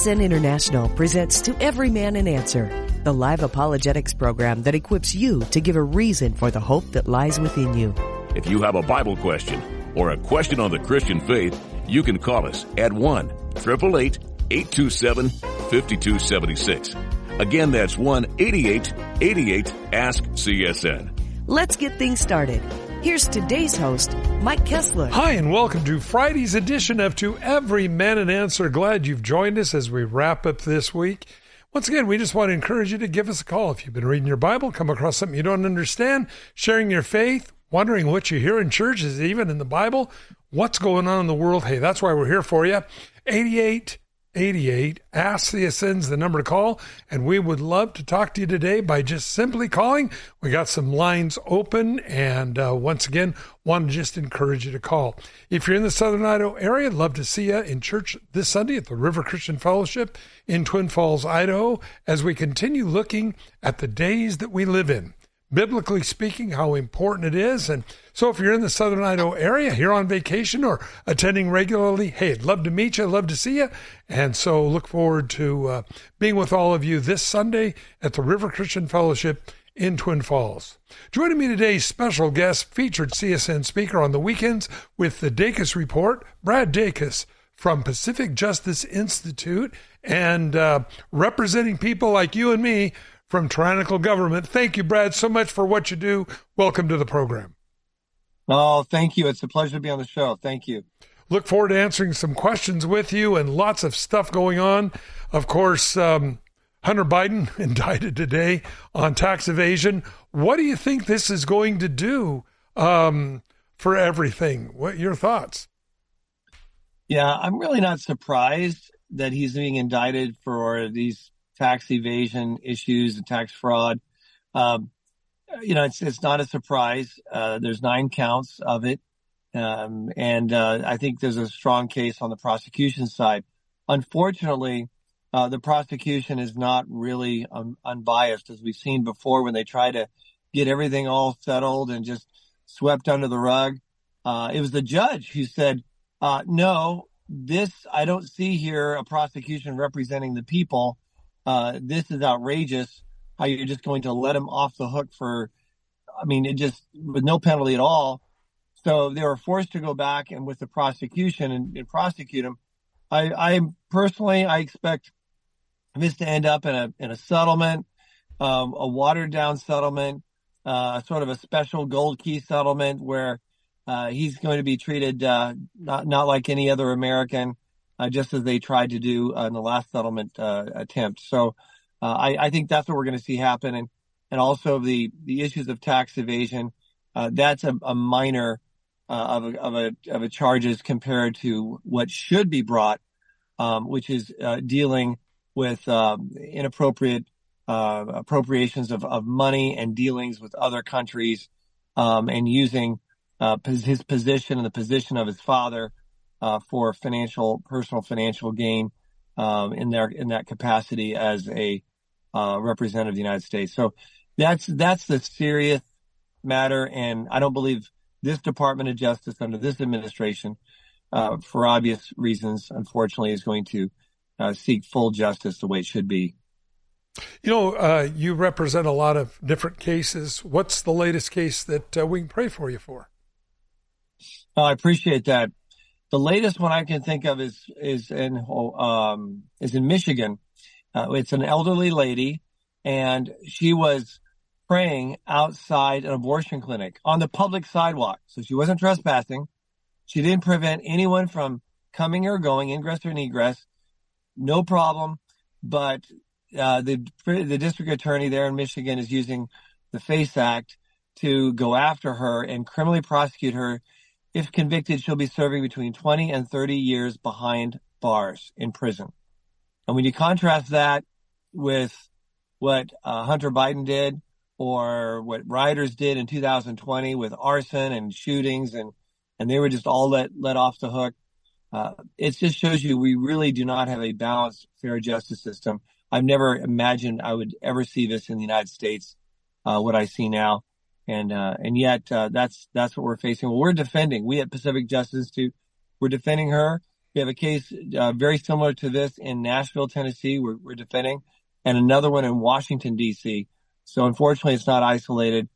CSN International presents To Every Man an Answer, the live apologetics program that equips you to give a reason for the hope that lies within you. If you have a Bible question or a question on the Christian faith, you can call us at 1 888 827 5276. Again, that's 1 88 Ask CSN. Let's get things started. Here's today's host, Mike Kessler. Hi, and welcome to Friday's edition of To Every Man an Answer. Glad you've joined us as we wrap up this week. Once again, we just want to encourage you to give us a call. If you've been reading your Bible, come across something you don't understand, sharing your faith, wondering what you hear in church, is even in the Bible, what's going on in the world? Hey, that's why we're here for you. 88 88. Ask the CSN's the number to call, and we would love to talk to you today by just simply calling. We got some lines open, and uh, once again, want to just encourage you to call. If you're in the Southern Idaho area, love to see you in church this Sunday at the River Christian Fellowship in Twin Falls, Idaho, as we continue looking at the days that we live in biblically speaking, how important it is. And so if you're in the Southern Idaho area here on vacation or attending regularly, hey, I'd love to meet you. I'd love to see you. And so look forward to uh, being with all of you this Sunday at the River Christian Fellowship in Twin Falls. Joining me today, special guest, featured CSN speaker on the weekends with the Dacus Report, Brad Dacus from Pacific Justice Institute and uh, representing people like you and me from Tyrannical Government. Thank you, Brad, so much for what you do. Welcome to the program. Oh, thank you. It's a pleasure to be on the show. Thank you. Look forward to answering some questions with you and lots of stuff going on. Of course, um, Hunter Biden indicted today on tax evasion. What do you think this is going to do um, for everything? What your thoughts? Yeah, I'm really not surprised that he's being indicted for these tax evasion issues and tax fraud. Um, you know, it's it's not a surprise. Uh, there's nine counts of it, um, and uh, I think there's a strong case on the prosecution side. Unfortunately, uh, the prosecution is not really um, unbiased, as we've seen before when they try to get everything all settled and just swept under the rug. Uh, it was the judge who said, uh, "No, this I don't see here a prosecution representing the people." Uh, this is outrageous. How you're just going to let him off the hook for, I mean, it just with no penalty at all. So they were forced to go back and with the prosecution and, and prosecute him. I, I personally, I expect this to end up in a in a settlement, um, a watered down settlement, uh, sort of a special gold key settlement where uh, he's going to be treated uh, not not like any other American just as they tried to do uh, in the last settlement uh, attempt. So uh, I, I, think that's what we're going to see happen, and and also the the issues of tax evasion. Uh, that's a, a minor uh, of a, of a of a charges compared to what should be brought, um, which is dealing with um, inappropriate appropriations of, of money and dealings with other countries, um, and using his position and the position of his father uh, for financial, personal financial gain um, in their in that capacity as a uh, representative of the United States. So that's that's the serious matter, and I don't believe this Department of Justice under this administration, uh, for obvious reasons, unfortunately, is going to uh, seek full justice the way it should be. You know, uh, you represent a lot of different cases. What's the latest case that uh, we can pray for you for? Oh, I appreciate that. The latest one I can think of is is in um, is in Michigan. Uh, it's an elderly lady, and she was praying outside an abortion clinic on the public sidewalk. So she wasn't trespassing. She didn't prevent anyone from coming or going, ingress or egress. No problem. But uh, the the district attorney there in Michigan is using the FACE Act to go after her and criminally prosecute her if convicted, she'll be serving between 20 and 30 years behind bars in prison. And when you contrast that with what uh, Hunter Biden did or what rioters did in 2020 with arson and shootings and, and they were just all let, let off the hook. Uh, it just shows you we really do not have a balanced, fair justice system. I've never imagined I would ever see this in the United States, uh, what I see now and uh, and yet uh, that's that's what we're facing. Well, we're defending. We at Pacific Justice Institute, we're defending her, We have a case uh, very similar to this in Nashville, Tennessee. We're, we're defending, and another one in Washington D.C. So unfortunately, it's not isolated.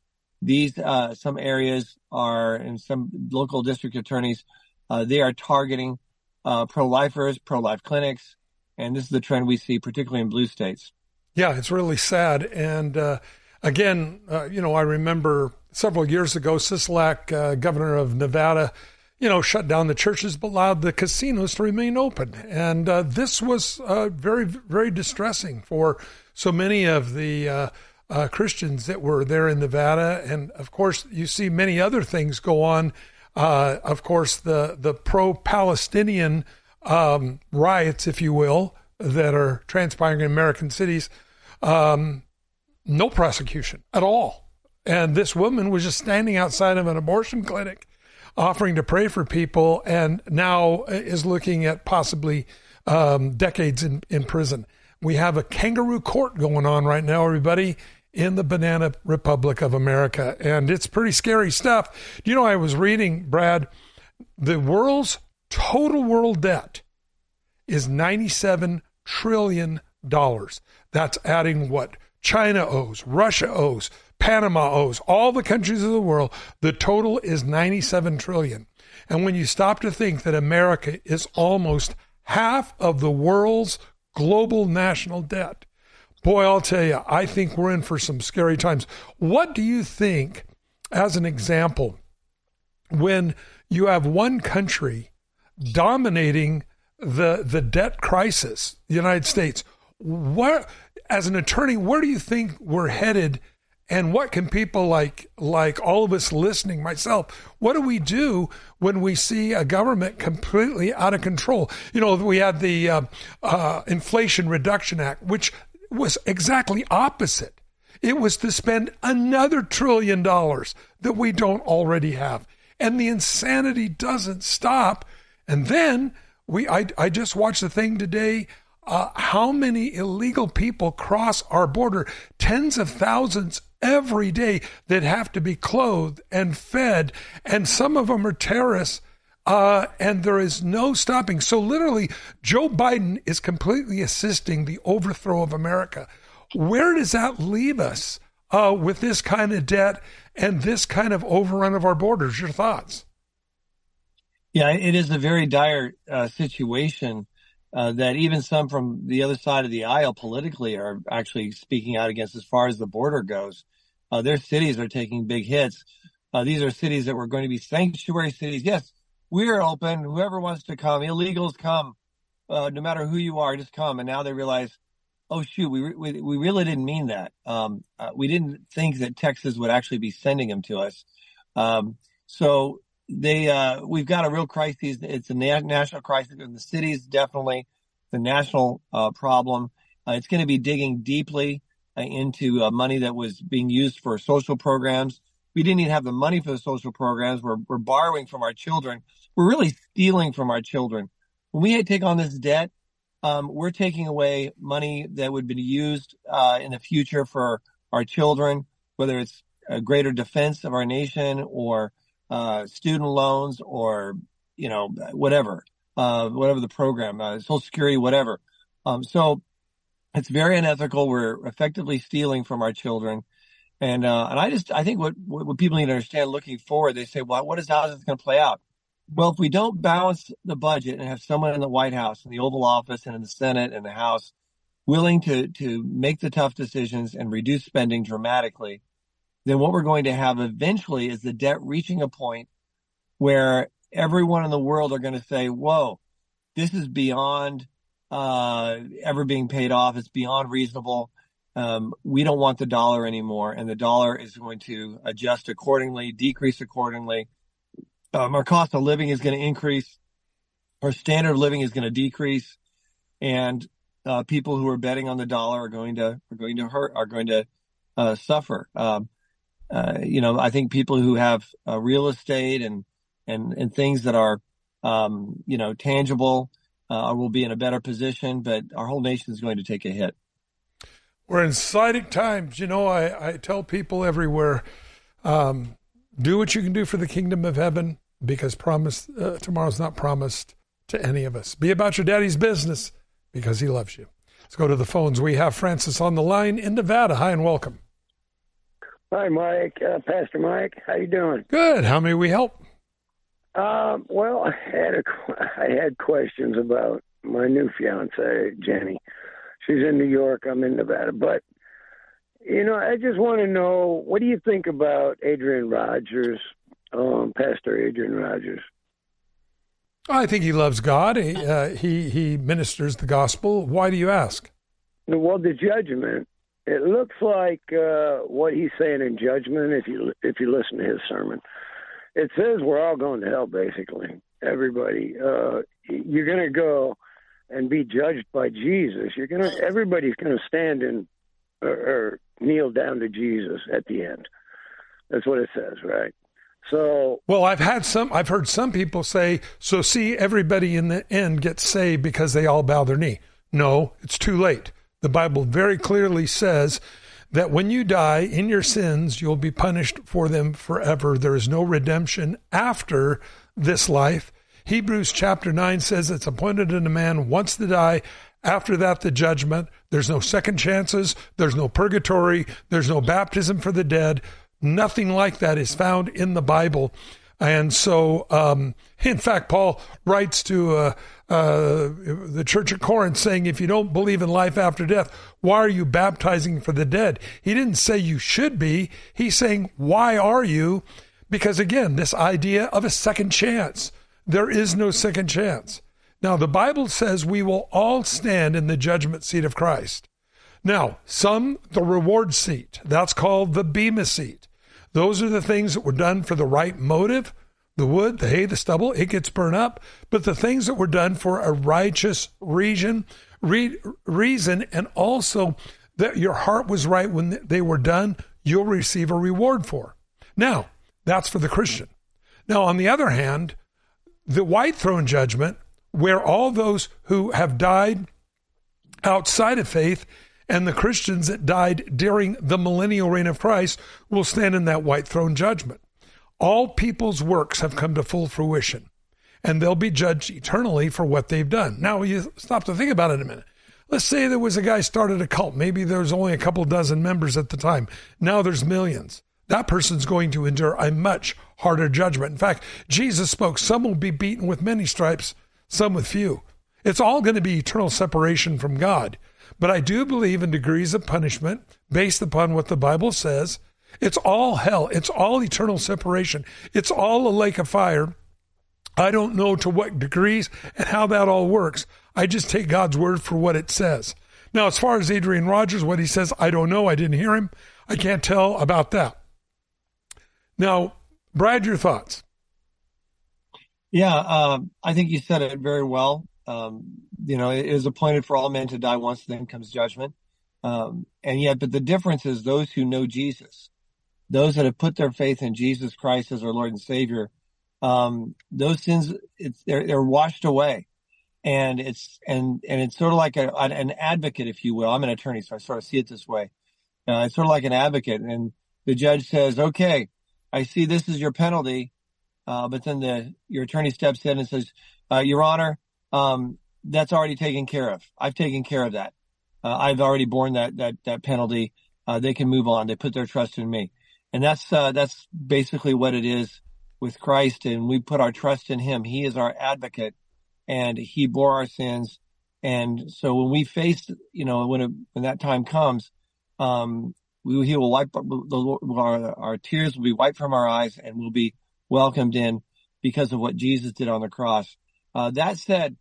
These uh, some areas are, and some local district attorneys, uh, they are targeting uh, pro-lifers, pro-life clinics, and this is the trend we see, particularly in blue states. Yeah, it's really sad. And again, uh, you know, I remember several years ago, Sisolak, uh, governor of Nevada, you know, shut down the churches but allowed the casinos to remain open. And uh, this was uh, very, very distressing for so many of the uh, uh, Christians that were there in Nevada. And of course, you see many other things go on. Uh, of course, the, the pro Palestinian um, riots, if you will, that are transpiring in American cities, um, no prosecution at all. And this woman was just standing outside of an abortion clinic offering to pray for people and now is looking at possibly um, decades in, in prison. We have a kangaroo court going on right now, everybody, in the Banana Republic of America. And it's pretty scary stuff. You know, I was reading, Brad, the world's total world debt is $97 trillion. That's adding what China owes, Russia owes, Panama owes, all the countries of the world. The total is 97 trillion. And when you stop to think that America is almost half of the world's global national debt, boy, I'll tell you, I think we're in for some scary times. What do you think, as an example, when you have one country dominating the the debt crisis, the United States, what as an attorney, where do you think we're headed? And what can people like like all of us listening, myself, what do we do when we see a government completely out of control? You know, we had the uh, uh, Inflation Reduction Act, which was exactly opposite. It was to spend another trillion dollars that we don't already have, and the insanity doesn't stop. And then we, I, I just watched the thing today uh, how many illegal people cross our border, tens of thousands every day that have to be clothed and fed, and some of them are terrorists. Uh, and there is no stopping. So, literally, Joe Biden is completely assisting the overthrow of America. Where does that leave us uh, with this kind of debt and this kind of overrun of our borders? Your thoughts? Yeah, it is a very dire uh, situation uh, that even some from the other side of the aisle politically are actually speaking out against as far as the border goes. Uh, their cities are taking big hits. Uh, these are cities that were going to be sanctuary cities. Yes, we're open. Whoever wants to come, illegals come. Uh, no matter who you are, just come. And now they realize, oh shoot, we we, we really didn't mean that. Um, uh, we didn't think that Texas would actually be sending them to us. Um, so they uh, we've got a real crisis. It's a na- national crisis in the cities, definitely the national uh, problem. Uh, it's going to be digging deeply uh, into uh, money that was being used for social programs. We didn't even have the money for the social programs. We're, we're borrowing from our children. We're really stealing from our children. When we take on this debt, um, we're taking away money that would be used uh, in the future for our children, whether it's a greater defense of our nation or uh, student loans or you know whatever, uh, whatever the program, uh, Social Security, whatever. Um, so it's very unethical. We're effectively stealing from our children. And, uh, and I just, I think what, what people need to understand looking forward, they say, well, what is how is this going to play out? Well, if we don't balance the budget and have someone in the White House, in the Oval Office and in the Senate and the House willing to, to make the tough decisions and reduce spending dramatically, then what we're going to have eventually is the debt reaching a point where everyone in the world are going to say, whoa, this is beyond uh, ever being paid off. It's beyond reasonable. Um, we don't want the dollar anymore, and the dollar is going to adjust accordingly, decrease accordingly. Um, our cost of living is going to increase. Our standard of living is going to decrease, and uh, people who are betting on the dollar are going to are going to hurt are going to uh, suffer. Um, uh, you know, I think people who have uh, real estate and and and things that are um, you know tangible uh, will be in a better position, but our whole nation is going to take a hit. We're in exciting times. You know, I, I tell people everywhere, um, do what you can do for the kingdom of heaven because promise uh, tomorrow's not promised to any of us. Be about your daddy's business because he loves you. Let's go to the phones. We have Francis on the line in Nevada. Hi and welcome. Hi, Mike. Uh, Pastor Mike. How you doing? Good. How may we help? Um, well, I had a, I had questions about my new fiance, Jenny. She's in New York. I'm in Nevada, but you know, I just want to know what do you think about Adrian Rogers, um, Pastor Adrian Rogers? I think he loves God. He, uh, he he ministers the gospel. Why do you ask? Well, the judgment. It looks like uh, what he's saying in judgment. If you if you listen to his sermon, it says we're all going to hell. Basically, everybody. Uh, you're going to go and be judged by Jesus. You're gonna. Everybody's going to stand and or, or kneel down to Jesus at the end. That's what it says, right? So, well, I've had some, I've heard some people say, so see, everybody in the end gets saved because they all bow their knee. No, it's too late. The Bible very clearly says that when you die in your sins, you'll be punished for them forever. There is no redemption after this life. Hebrews chapter 9 says it's appointed in a man once to die. After that, the judgment. There's no second chances. There's no purgatory. There's no baptism for the dead. Nothing like that is found in the Bible. And so, um, in fact, Paul writes to uh, uh, the church at Corinth saying, if you don't believe in life after death, why are you baptizing for the dead? He didn't say you should be. He's saying, why are you? Because again, this idea of a second chance. There is no second chance. Now, the Bible says we will all stand in the judgment seat of Christ. Now, some, the reward seat. That's called the Bema seat. Those are the things that were done for the right motive the wood, the hay, the stubble, it gets burned up. But the things that were done for a righteous reason, re- reason, and also that your heart was right when they were done, you'll receive a reward for. Now, that's for the Christian. Now, on the other hand, the white throne judgment, where all those who have died outside of faith and the Christians that died during the millennial reign of Christ will stand in that white throne judgment. All people's works have come to full fruition, and they'll be judged eternally for what they've done. Now, you stop to think about it a minute. Let's say there was a guy started a cult. Maybe there's only a couple dozen members at the time. Now there's millions. That person's going to endure a much harder judgment. In fact, Jesus spoke, some will be beaten with many stripes, some with few. It's all going to be eternal separation from God. But I do believe in degrees of punishment based upon what the Bible says. It's all hell. It's all eternal separation. It's all a lake of fire. I don't know to what degrees and how that all works. I just take God's word for what it says. Now, as far as Adrian Rogers, what he says, I don't know. I didn't hear him. I can't tell about that. Now, Brad, your thoughts? Yeah, um, I think you said it very well. Um, you know, it is appointed for all men to die once, then comes judgment. Um, and yet, but the difference is those who know Jesus, those that have put their faith in Jesus Christ as our Lord and Savior, um, those sins, it's, they're, they're washed away. And it's, and, and it's sort of like a, an advocate, if you will. I'm an attorney, so I sort of see it this way. Uh, it's sort of like an advocate and the judge says, okay, I see this is your penalty. Uh, but then the, your attorney steps in and says, uh, your honor, um, that's already taken care of. I've taken care of that. Uh, I've already borne that that that penalty. Uh, they can move on. They put their trust in me, and that's uh, that's basically what it is with Christ. And we put our trust in Him. He is our advocate, and He bore our sins. And so when we face, you know, when when that time comes, um, we, He will wipe the, our, our tears will be wiped from our eyes, and we'll be welcomed in because of what Jesus did on the cross. Uh, that said,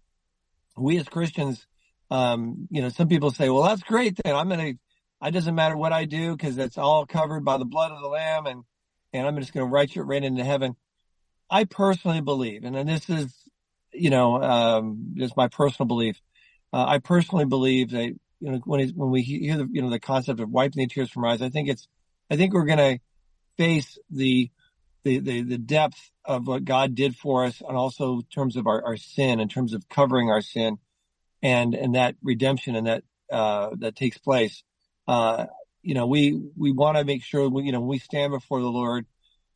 we as Christians, um, you know, some people say, well, that's great. Then I'm going to, it doesn't matter what I do because it's all covered by the blood of the lamb and, and I'm just going to write you right into heaven. I personally believe, and then this is, you know, um, just my personal belief. Uh, I personally believe that, you know, when, when we hear the, you know, the concept of wiping the tears from our eyes, I think it's, I think we're going to face the, the, the, the depth of what God did for us and also in terms of our, our sin, in terms of covering our sin and, and that redemption and that, uh, that takes place. Uh, you know, we, we want to make sure we, you know, we stand before the Lord,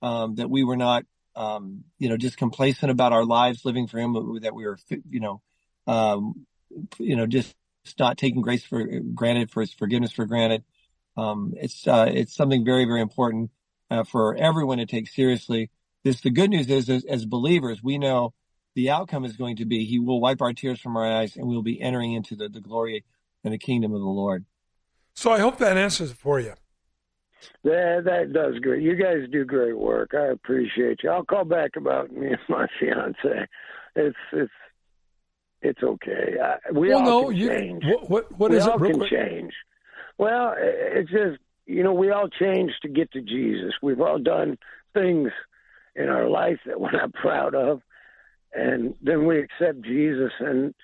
um, that we were not, um, you know, just complacent about our lives, living for Him, that we were, you know, um, you know, just not taking grace for granted, for His forgiveness for granted. Um, it's uh, it's something very very important uh, for everyone to take seriously. This the good news is as, as believers we know the outcome is going to be He will wipe our tears from our eyes, and we'll be entering into the, the glory and the kingdom of the Lord. So I hope that answers it for you. That that does great. You guys do great work. I appreciate you. I'll call back about me and my fiance. It's it's it's okay. I, we well, all no, can you, change. What what, what we is all it? Real can quick? change. Well, it's just you know we all change to get to Jesus. We've all done things in our life that we're not proud of, and then we accept Jesus, and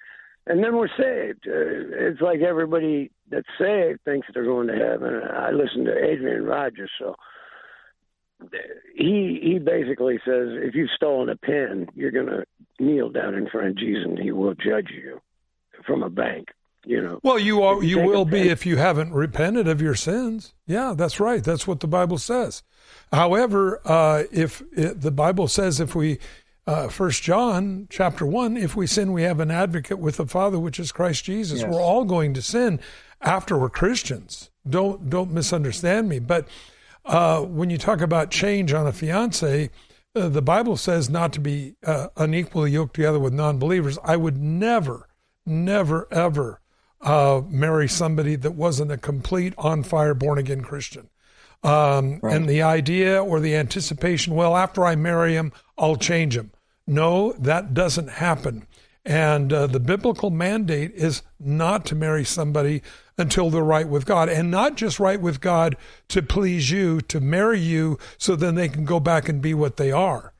and then we're saved. Uh, it's like everybody that's saved thinks they're going to heaven. I listen to Adrian Rogers, so he he basically says if you've stolen a pen, you're going to kneel down in front of Jesus and he will judge you from a bank. You know. Well, you are you you will be pen- if you haven't repented of your sins. Yeah, that's right. That's what the Bible says. However, uh, if it, the Bible says if we uh, First John chapter one, if we sin, we have an advocate with the Father, which is Christ Jesus. Yes. We're all going to sin after we're Christians. Don't don't misunderstand me. But uh, when you talk about change on a fiance, uh, the Bible says not to be uh, unequally yoked together with non-believers. I would never, never, ever uh, marry somebody that wasn't a complete on fire born again Christian. Um, Right. And the idea or the anticipation, well, after I marry him, I'll change him. No, that doesn't happen. And uh, the biblical mandate is not to marry somebody until they're right with God, and not just right with God to please you, to marry you so then they can go back and be what they are.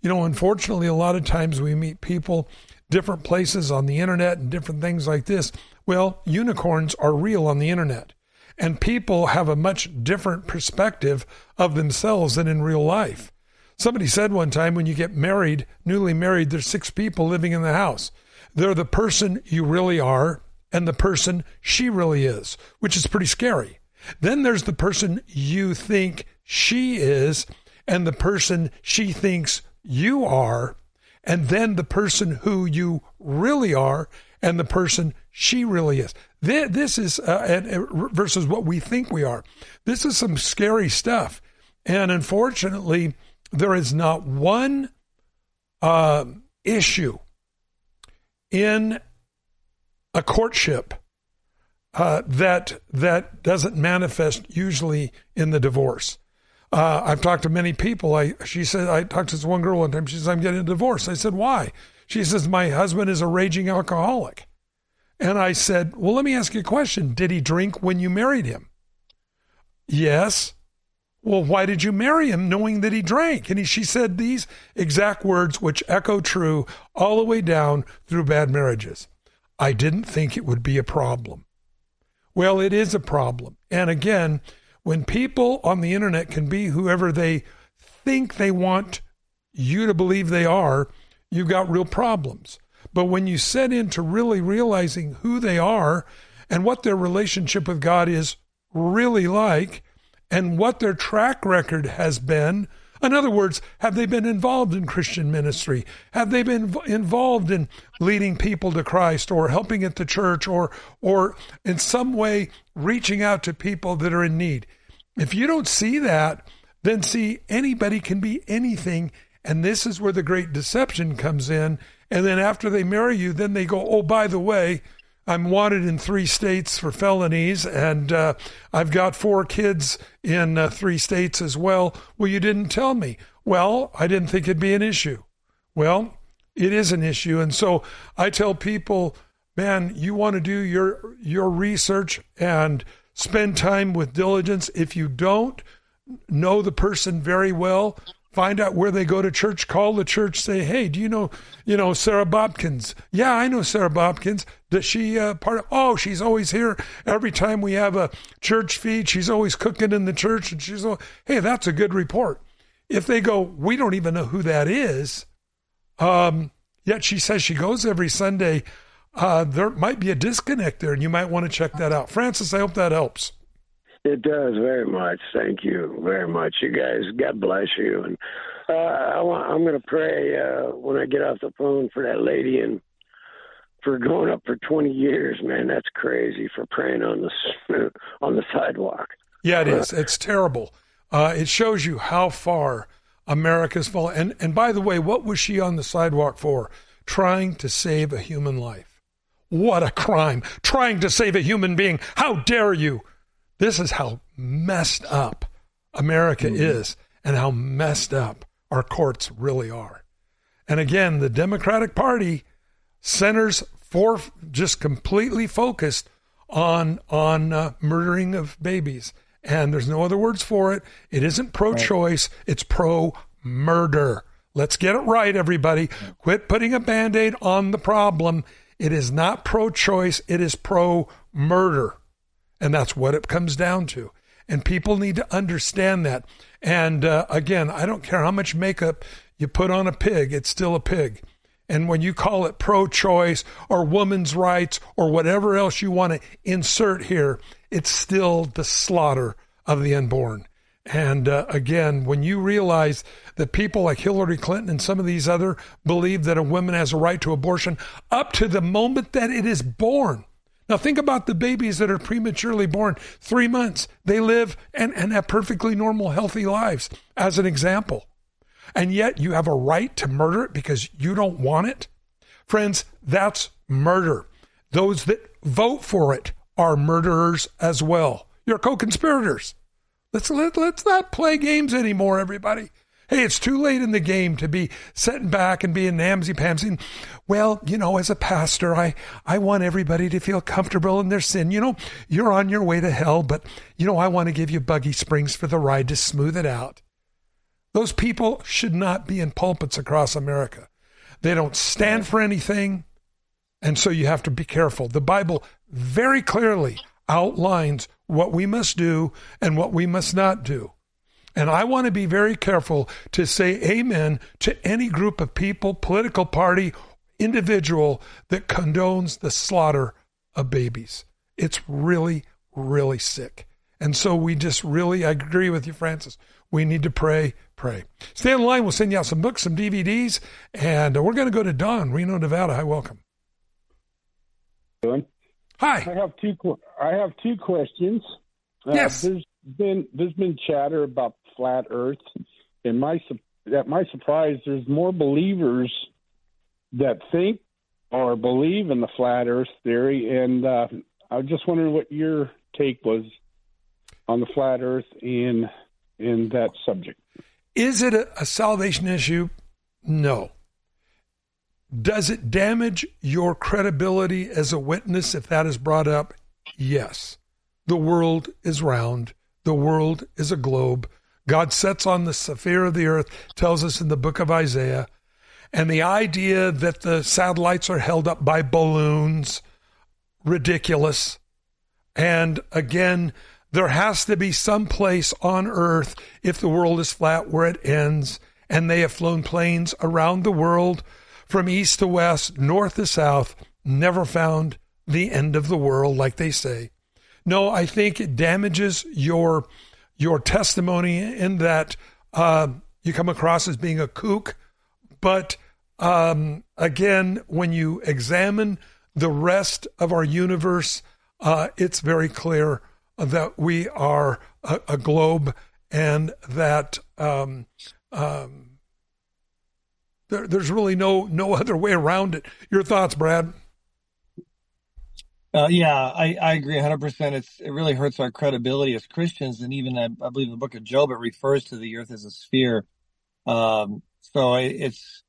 You know, unfortunately, a lot of times we meet people different places on the internet and different things like this. Well, unicorns are real on the internet, and people have a much different perspective of themselves than in real life. Somebody said one time when you get married, newly married, there's six people living in the house. They're the person you really are and the person she really is, which is pretty scary. Then there's the person you think she is and the person she thinks you are, and then the person who you really are and the person she really is. This is uh, uh, versus what we think we are. This is some scary stuff. And unfortunately, there is not one uh, issue in a courtship uh, that that doesn't manifest usually in the divorce. Uh, I've talked to many people. I she said I talked to this one girl one time. She says I'm getting a divorce. I said why? She says my husband is a raging alcoholic. And I said, well, let me ask you a question. Did he drink when you married him? Yes. Well, why did you marry him knowing that he drank? And he, she said these exact words, which echo true all the way down through bad marriages. I didn't think it would be a problem. Well, it is a problem. And again, when people on the internet can be whoever they think they want you to believe they are, you've got real problems. But when you set into really realizing who they are and what their relationship with God is really like, and what their track record has been. In other words, have they been involved in Christian ministry? Have they been involved in leading people to Christ or helping at the church or or in some way reaching out to people that are in need? If you don't see that, then see anybody can be anything and this is where the great deception comes in. And then after they marry you, then they go, "Oh, by the way, I'm wanted in three states for felonies, and uh, I've got four kids in uh, three states as well. Well, you didn't tell me. Well, I didn't think it'd be an issue. Well, it is an issue, and so I tell people, man, you want to do your your research and spend time with diligence. If you don't know the person very well, find out where they go to church call the church say hey do you know you know sarah bobkins? Yeah i know sarah bobkins. Does she uh, part of oh she's always here every time we have a church feed. She's always cooking in the church and she's all hey that's a good report. If they go we don't even know who that is um, yet she says she goes every sunday uh, there might be a disconnect there and you might want to check that out. Francis i hope that helps It does very much. Thank you very much, you guys. God bless you. And uh, I want, I'm going to pray uh, when I get off the phone for that lady and for going up for 20 years, man. That's crazy for praying on the on the sidewalk. Yeah, it is. It's terrible. Uh, it shows you how far America's fallen. And and by the way, what was she on the sidewalk for? Trying to save a human life. What a crime! Trying to save a human being. How dare you? This is how messed up America mm-hmm. is, and how messed up our courts really are. And again, the Democratic Party centers for just completely focused on on uh, murdering of babies. And there's no other words for it. It isn't pro-choice. Right. it's pro-murder. Let's get it right everybody. Quit putting a band-aid on the problem. It is not pro-choice. It is pro-murder and that's what it comes down to and people need to understand that and uh, again i don't care how much makeup you put on a pig it's still a pig and when you call it pro choice or women's rights or whatever else you want to insert here, it's still the slaughter of the unborn. And uh, again, when you realize that people like Hillary Clinton and some of these other believe that a woman has a right to abortion up to the moment that it is born. Now, think about the babies that are prematurely born, three months. They live and, and have perfectly normal, healthy lives, as an example and yet you have a right to murder it because you don't want it? Friends, that's murder. Those that vote for it are murderers as well. You're co-conspirators. Let's let, let's not play games anymore, everybody. Hey, it's too late in the game to be sitting back and being namsy pamsy. Well, you know, as a pastor, I, I want everybody to feel comfortable in their sin. You know, you're on your way to hell, but, you know, I want to give you buggy springs for the ride to smooth it out. Those people should not be in pulpits across America. They don't stand for anything. And so you have to be careful. The Bible very clearly outlines what we must do and what we must not do. And I want to be very careful to say amen to any group of people, political party, individual that condones the slaughter of babies. It's really, really sick. And so we just really, I agree with you, Francis. We need to pray, pray. Stay on the line. We'll send you out some books, some DVDs, and we're going to go to Don, Reno, Nevada. Hi, welcome. Hi. I have two. I have two questions. Uh, yes. There's been there's been chatter about flat Earth, and my at my surprise, there's more believers that think or believe in the flat Earth theory, and uh, I was just wondering what your take was on the flat Earth and in that subject. Is it a, a salvation issue? No. Does it damage your credibility as a witness if that is brought up? Yes. The world is round. The world is a globe. God sets on the sphere of the earth, tells us in the book of Isaiah. And the idea that the satellites are held up by balloons, ridiculous. And again, there has to be some place on earth, if the world is flat, where it ends. And they have flown planes around the world from east to west, north to south, never found the end of the world, like they say. No, I think it damages your your testimony in that uh, you come across as being a kook. But um, again, when you examine the rest of our universe, uh, it's very clear that we are a, a globe and that um, um, there, there's really no no other way around it. Your thoughts, Brad? Uh, yeah, I, I agree 100%. It's, it really hurts our credibility as Christians. And even, I, I believe in the book of Job, it refers to the earth as a sphere. Um, so it's,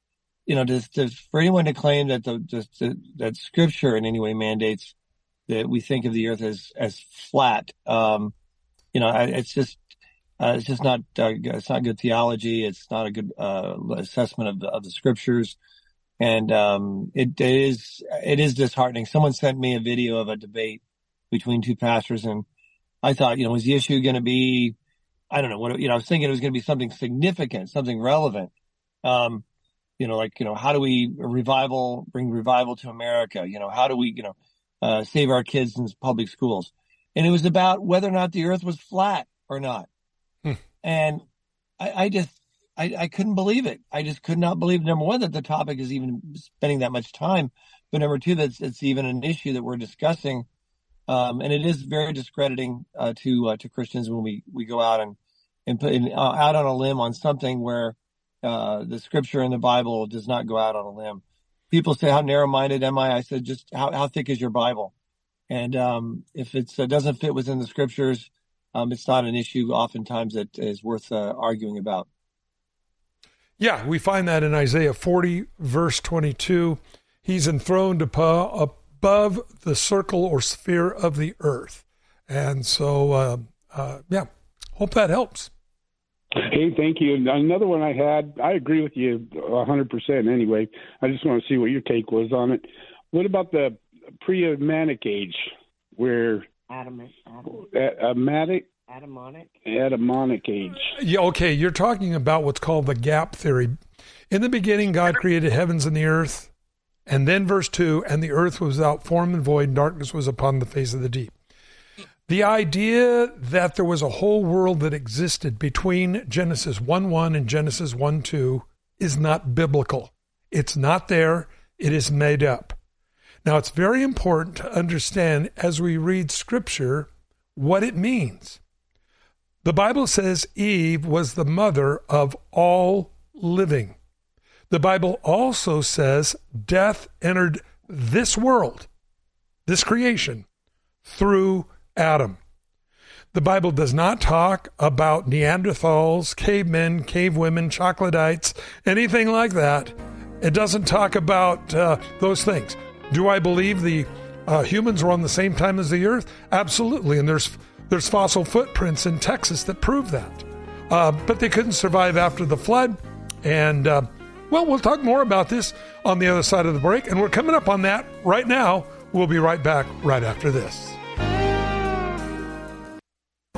you know, just, just for anyone to claim that the, just, that scripture in any way mandates that we think of the earth as as flat. Um, you know, it's just uh, it's just not uh, it's not good theology. It's not a good uh, assessment of the, of the scriptures, and um, it, it is it is disheartening. Someone sent me a video of a debate between two pastors, and I thought, you know, was the issue going to be, I don't know what you know. I was thinking it was going to be something significant, something relevant. Um, you know, like you know, how do we revival bring revival to America? You know, how do we you know uh, save our kids in public schools. And it was about whether or not the earth was flat or not. Hmm. And I, I, just, I, I couldn't believe it. I just could not believe number one that the topic is even spending that much time, but number two that it's even an issue that we're discussing. Um, and it is very discrediting uh, to uh, to Christians when we we go out and and put uh, out on a limb on something where uh, the scripture in the Bible does not go out on a limb. People say, "How narrow-minded am I?" I said, "Just how how thick is your Bible?" And um, if it uh, doesn't fit within the scriptures, um, it's not an issue oftentimes that is worth uh, arguing about. Yeah, we find that in Isaiah 40, verse 22. He's enthroned above the circle or sphere of the earth. And so, uh, uh, yeah, hope that helps. Hey, thank you. Another one I had, I agree with you 100% anyway. I just want to see what your take was on it. What about the pre Adamic age where Adamant. Adamic. Adamonic. Adamonic age. Yeah, okay. You're talking about what's called the gap theory. In the beginning, God created heavens and the earth. And then verse 2 and the earth was without form and void, and darkness was upon the face of the deep. The idea that there was a whole world that existed between Genesis 1 1 and Genesis 1 2 is not biblical. It's not there, it is made up. Now, it's very important to understand as we read scripture what it means. The Bible says Eve was the mother of all living. The Bible also says death entered this world, this creation, through Adam. The Bible does not talk about Neanderthals, cavemen, cave women, troglodytes, anything like that. It doesn't talk about uh, those things. Do I believe the uh, humans were on the same time as the Earth? Absolutely, and there's there's fossil footprints in Texas that prove that. Uh, but they couldn't survive after the flood, and uh, well, we'll talk more about this on the other side of the break, and we're coming up on that right now. We'll be right back right after this.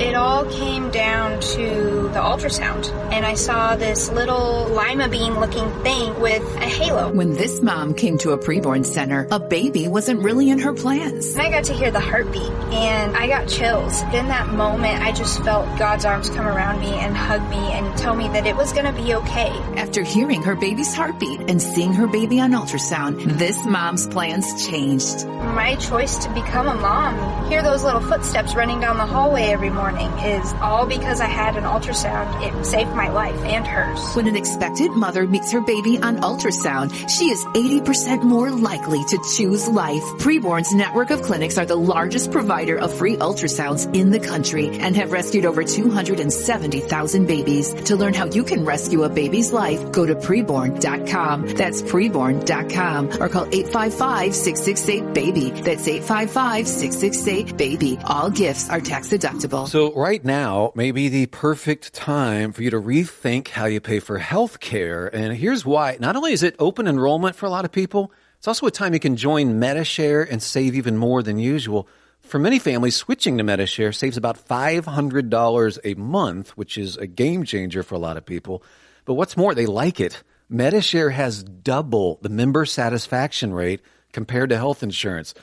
It all came down to the ultrasound, and I saw this little lima bean looking thing with a halo. When this mom came to a preborn center, a baby wasn't really in her plans. I got to hear the heartbeat, and I got chills. In that moment, I just felt God's arms come around me and hug me and tell me that it was going to be okay. After hearing her baby's heartbeat and seeing her baby on ultrasound, this mom's plans changed. My choice to become a mom, hear those little footsteps running down the hallway every morning is all because I had an ultrasound. It saved my life and hers. When an expectant mother meets her baby on ultrasound, she is 80% more likely to choose life. Preborn's network of clinics are the largest provider of free ultrasounds in the country and have rescued over 270,000 babies. To learn how you can rescue a baby's life, go to preborn.com. That's preborn.com or call 855-668-BABY. That's 855-668-BABY. All gifts are tax deductible. So right now may be the perfect time for you to rethink how you pay for health care. And here's why. Not only is it open enrollment for a lot of people, it's also a time you can join Medi-Share and save even more than usual. For many families, switching to Medi-Share saves about $500 a month, which is a game changer for a lot of people. But what's more, they like it. Medi-Share has double the member satisfaction rate compared to health insurance.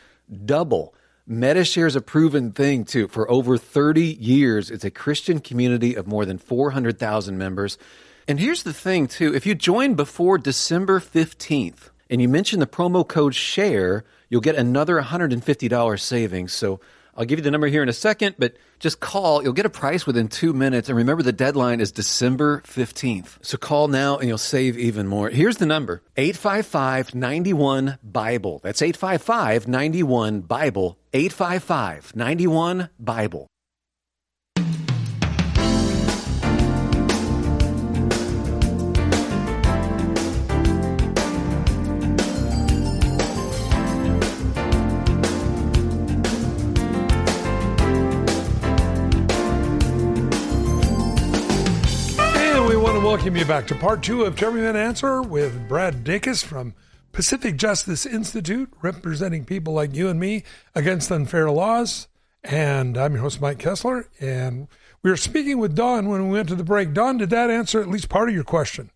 Double. Medi-Share is a proven thing too. For over 30 years, it's a Christian community of more than 400,000 members. And here's the thing too. If you join before December 15th and you mention the promo code SHARE, you'll get another $150 savings. So I'll give you the number here in a second, but just call. You'll get a price within two minutes. And remember, the deadline is December 15th. So call now and you'll save even more. Here's the number 855 91 Bible. That's 855 91 Bible. 855 91 Bible. welcome you back to part two of Every Man Answer with Brad Dacus from Pacific Justice Institute, representing people like you and me against unfair laws. And I'm your host, Mike Kessler. And we were speaking with Don when we went to the break. Don, did that answer at least part of your question?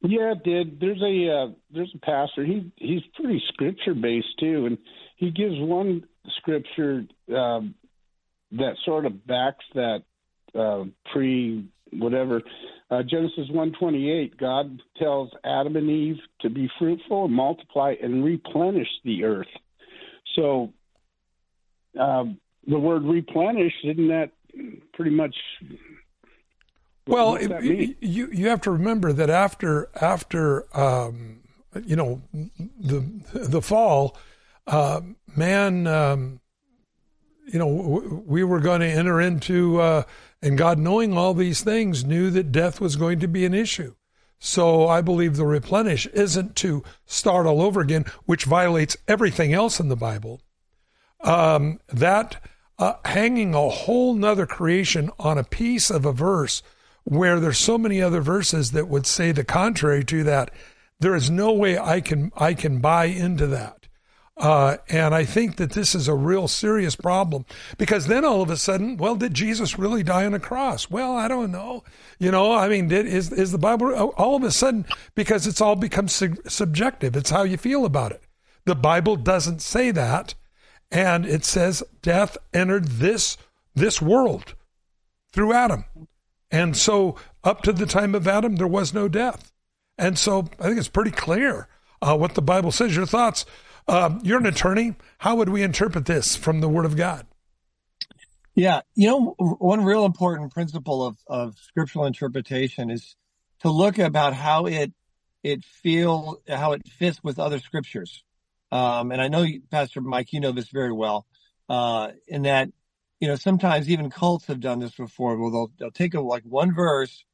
Yeah, it did. There's a uh, there's a pastor. He he's pretty scripture based too, and he gives one scripture um, that sort of backs that uh, pre whatever uh, Genesis 128, God tells Adam and Eve to be fruitful, and multiply, and replenish the earth. So uh, the word replenish, isn't that pretty much well, it, you you have to remember that after after um, you know the the fall, uh, man, um, you know, we were going to enter into, uh, and God, knowing all these things, knew that death was going to be an issue. So I believe the replenish isn't to start all over again, which violates everything else in the Bible. Um, that uh, hanging a whole nother creation on a piece of a verse where there's so many other verses that would say the contrary to that. There is no way I can I can buy into that. Uh, and I think that this is a real serious problem because then all of a sudden, well, did Jesus really die on a cross? Well, I don't know. You know, I mean, did, is, is the Bible all of a sudden, because it's all become su- subjective. It's how you feel about it. The Bible doesn't say that. And it says death entered this, this world through Adam. And so, up to the time of Adam, there was no death. And so, I think it's pretty clear uh, what the Bible says. Your thoughts? Uh, you're an attorney. How would we interpret this from the Word of God? Yeah, you know, one real important principle of, of scriptural interpretation is to look about how it it feel how it fits with other scriptures. Um, and I know, Pastor Mike, you know this very well. Uh, in that you know, sometimes even cults have done this before. Well, they'll they'll take a, like one verse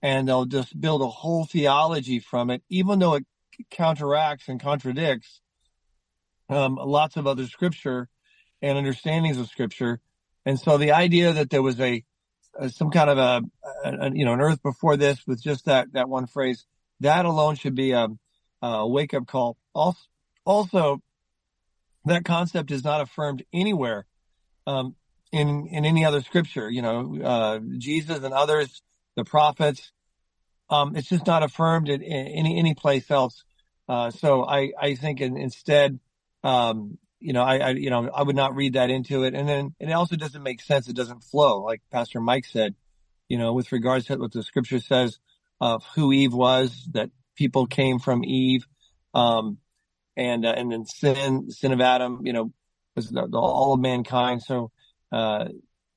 and they'll just build a whole theology from it, even though it counteracts and contradicts um, lots of other scripture and understandings of scripture. And so the idea that there was a, a some kind of a, a, you know an earth before this with just that that one phrase that alone should be a, a wake up call. Also, also, that concept is not affirmed anywhere um, in in any other scripture. You know, uh, Jesus and others, the prophets. Um, it's just not affirmed in, in any any place else. Uh, so I I think in, instead, um, you know, I, I you know I would not read that into it, and then and it also doesn't make sense. It doesn't flow, like Pastor Mike said. You know, with regards to what the scripture says of who Eve was, that people came from Eve, um, and uh, and then sin, sin of Adam, you know, was the, the, all of mankind. So uh,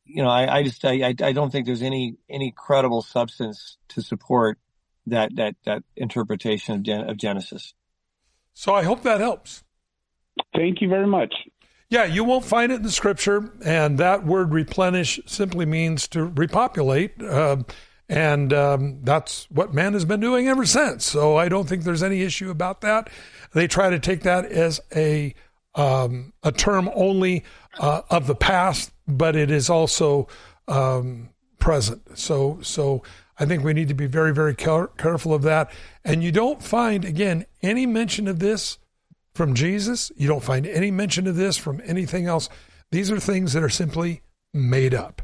you know, I, I just I, I don't think there's any any credible substance to support that that that interpretation of, Gen- of Genesis. So I hope that helps. Thank you very much. Yeah, you won't find it in the scripture, and that word replenish simply means to repopulate. Uh, and um, that's what man has been doing ever since. So I don't think there's any issue about that. They try to take that as a um, a term only uh, of the past, but it is also um, present. So, so I think we need to be very, very care- careful of that. And you don't find, again, any mention of this from Jesus. You don't find any mention of this from anything else. These are things that are simply made up.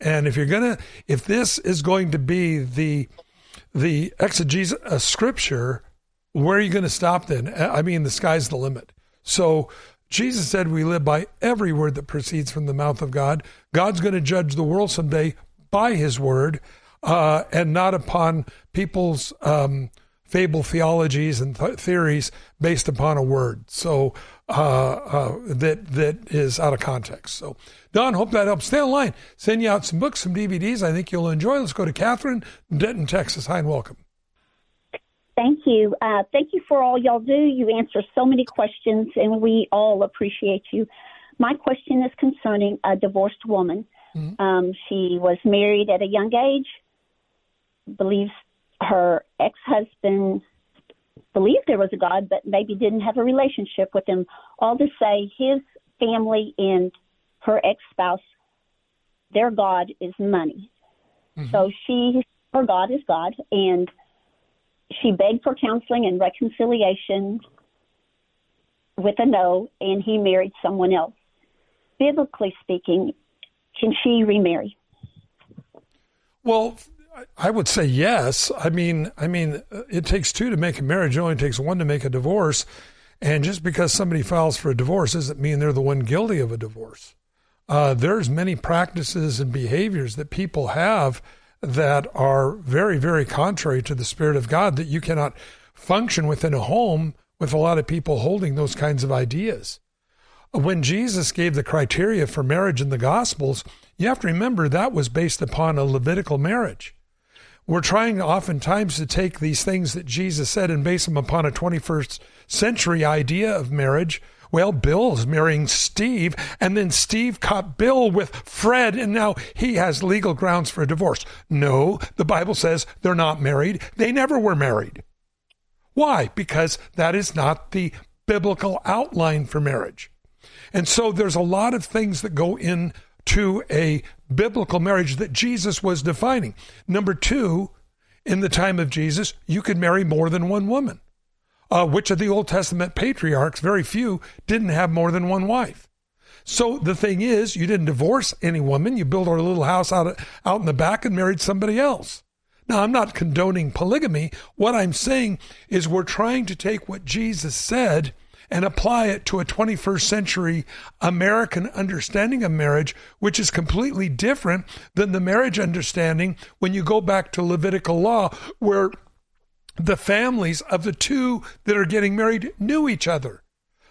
And if you're gonna, if this is going to be the the exegesis of Scripture, where are you going to stop then? I mean, the sky's the limit. So Jesus said we live by every word that proceeds from the mouth of God. God's going to judge the world someday by his word uh, and not upon people's um, fable theologies and th- theories based upon a word. So uh, uh, that that is out of context. So Don, hope that helps. Stay online. Send you out some books, some DVDs. I think you'll enjoy. Let's go to Catherine, Denton, Texas. Hi and welcome. Thank you. Uh, thank you for all y'all do. You answer so many questions, and we all appreciate you. My question is concerning a divorced woman. Mm-hmm. Um, she was married at a young age, believes her ex husband believed there was a God, but maybe didn't have a relationship with him. All to say, his family and her ex spouse, their God is money. Mm-hmm. So she, her God is God, and she begged for counseling and reconciliation with a no, and he married someone else. Biblically speaking, can she remarry? Well, I would say yes. I mean, I mean, it takes two to make a marriage. It only takes one to make a divorce. And just because somebody files for a divorce doesn't mean they're the one guilty of a divorce. Uh, there's many practices and behaviors that people have that are very, very contrary to the Spirit of God that you cannot function within a home with a lot of people holding those kinds of ideas. When Jesus gave the criteria for marriage in the Gospels, you have to remember that was based upon a Levitical marriage. We're trying oftentimes to take these things that Jesus said and base them upon a 21st century idea of marriage. Well, Bill's marrying Steve, and then Steve caught Bill with Fred, and now he has legal grounds for a divorce. No, the Bible says they're not married. They never were married. Why? Because that is not the biblical outline for marriage. And so there's a lot of things that go into a biblical marriage that Jesus was defining. Number two, in the time of Jesus, you could marry more than one woman. Uh, which of the Old Testament patriarchs, very few, didn't have more than one wife. So the thing is, you didn't divorce any woman. You built a little house out, out in the back and married somebody else. Now, I'm not condoning polygamy. What I'm saying is we're trying to take what Jesus said and apply it to a 21st century American understanding of marriage, which is completely different than the marriage understanding when you go back to Levitical law, where the families of the two that are getting married knew each other.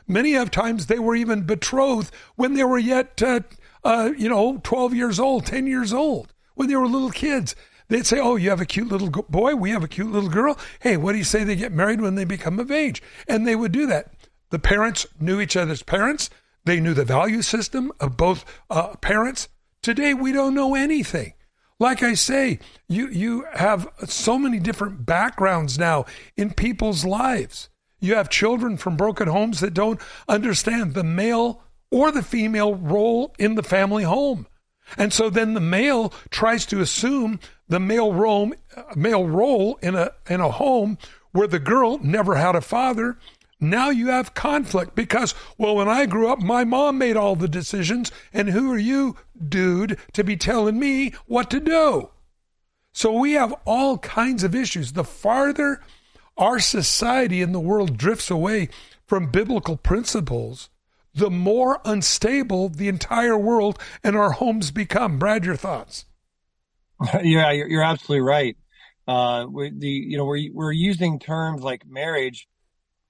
Many of times they were even betrothed when they were yet, uh, uh, you know, 12 years old, 10 years old, when they were little kids. They'd say, Oh, you have a cute little boy. We have a cute little girl. Hey, what do you say they get married when they become of age? And they would do that. The parents knew each other's parents. They knew the value system of both uh, parents. Today, we don't know anything. Like I say, you, you have so many different backgrounds now in people's lives. You have children from broken homes that don't understand the male or the female role in the family home. And so then the male tries to assume the male role, male role in a, in a home where the girl never had a father now you have conflict because, well, when I grew up, my mom made all the decisions, and who are you, dude, to be telling me what to do? So we have all kinds of issues. The farther our society and the world drifts away from biblical principles, the more unstable the entire world and our homes become. Brad, your thoughts? Yeah, you're, absolutely right. Uh, we, the you know we're we're using terms like marriage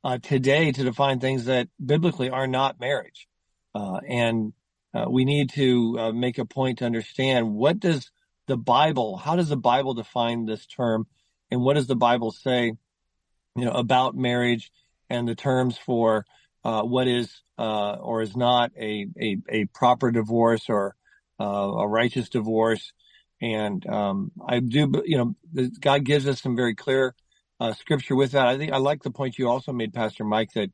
uh, today to define things that biblically are not marriage. Uh, and uh, we need to uh, make a point to understand what does the Bible, how does the Bible define this term, and what does the Bible say, you know, about marriage and the terms for uh, what is uh, or is not a, a, a proper divorce or a righteous divorce. And um, I do, you know, God gives us some very clear uh, scripture with that. I think I like the point you also made, Pastor Mike, that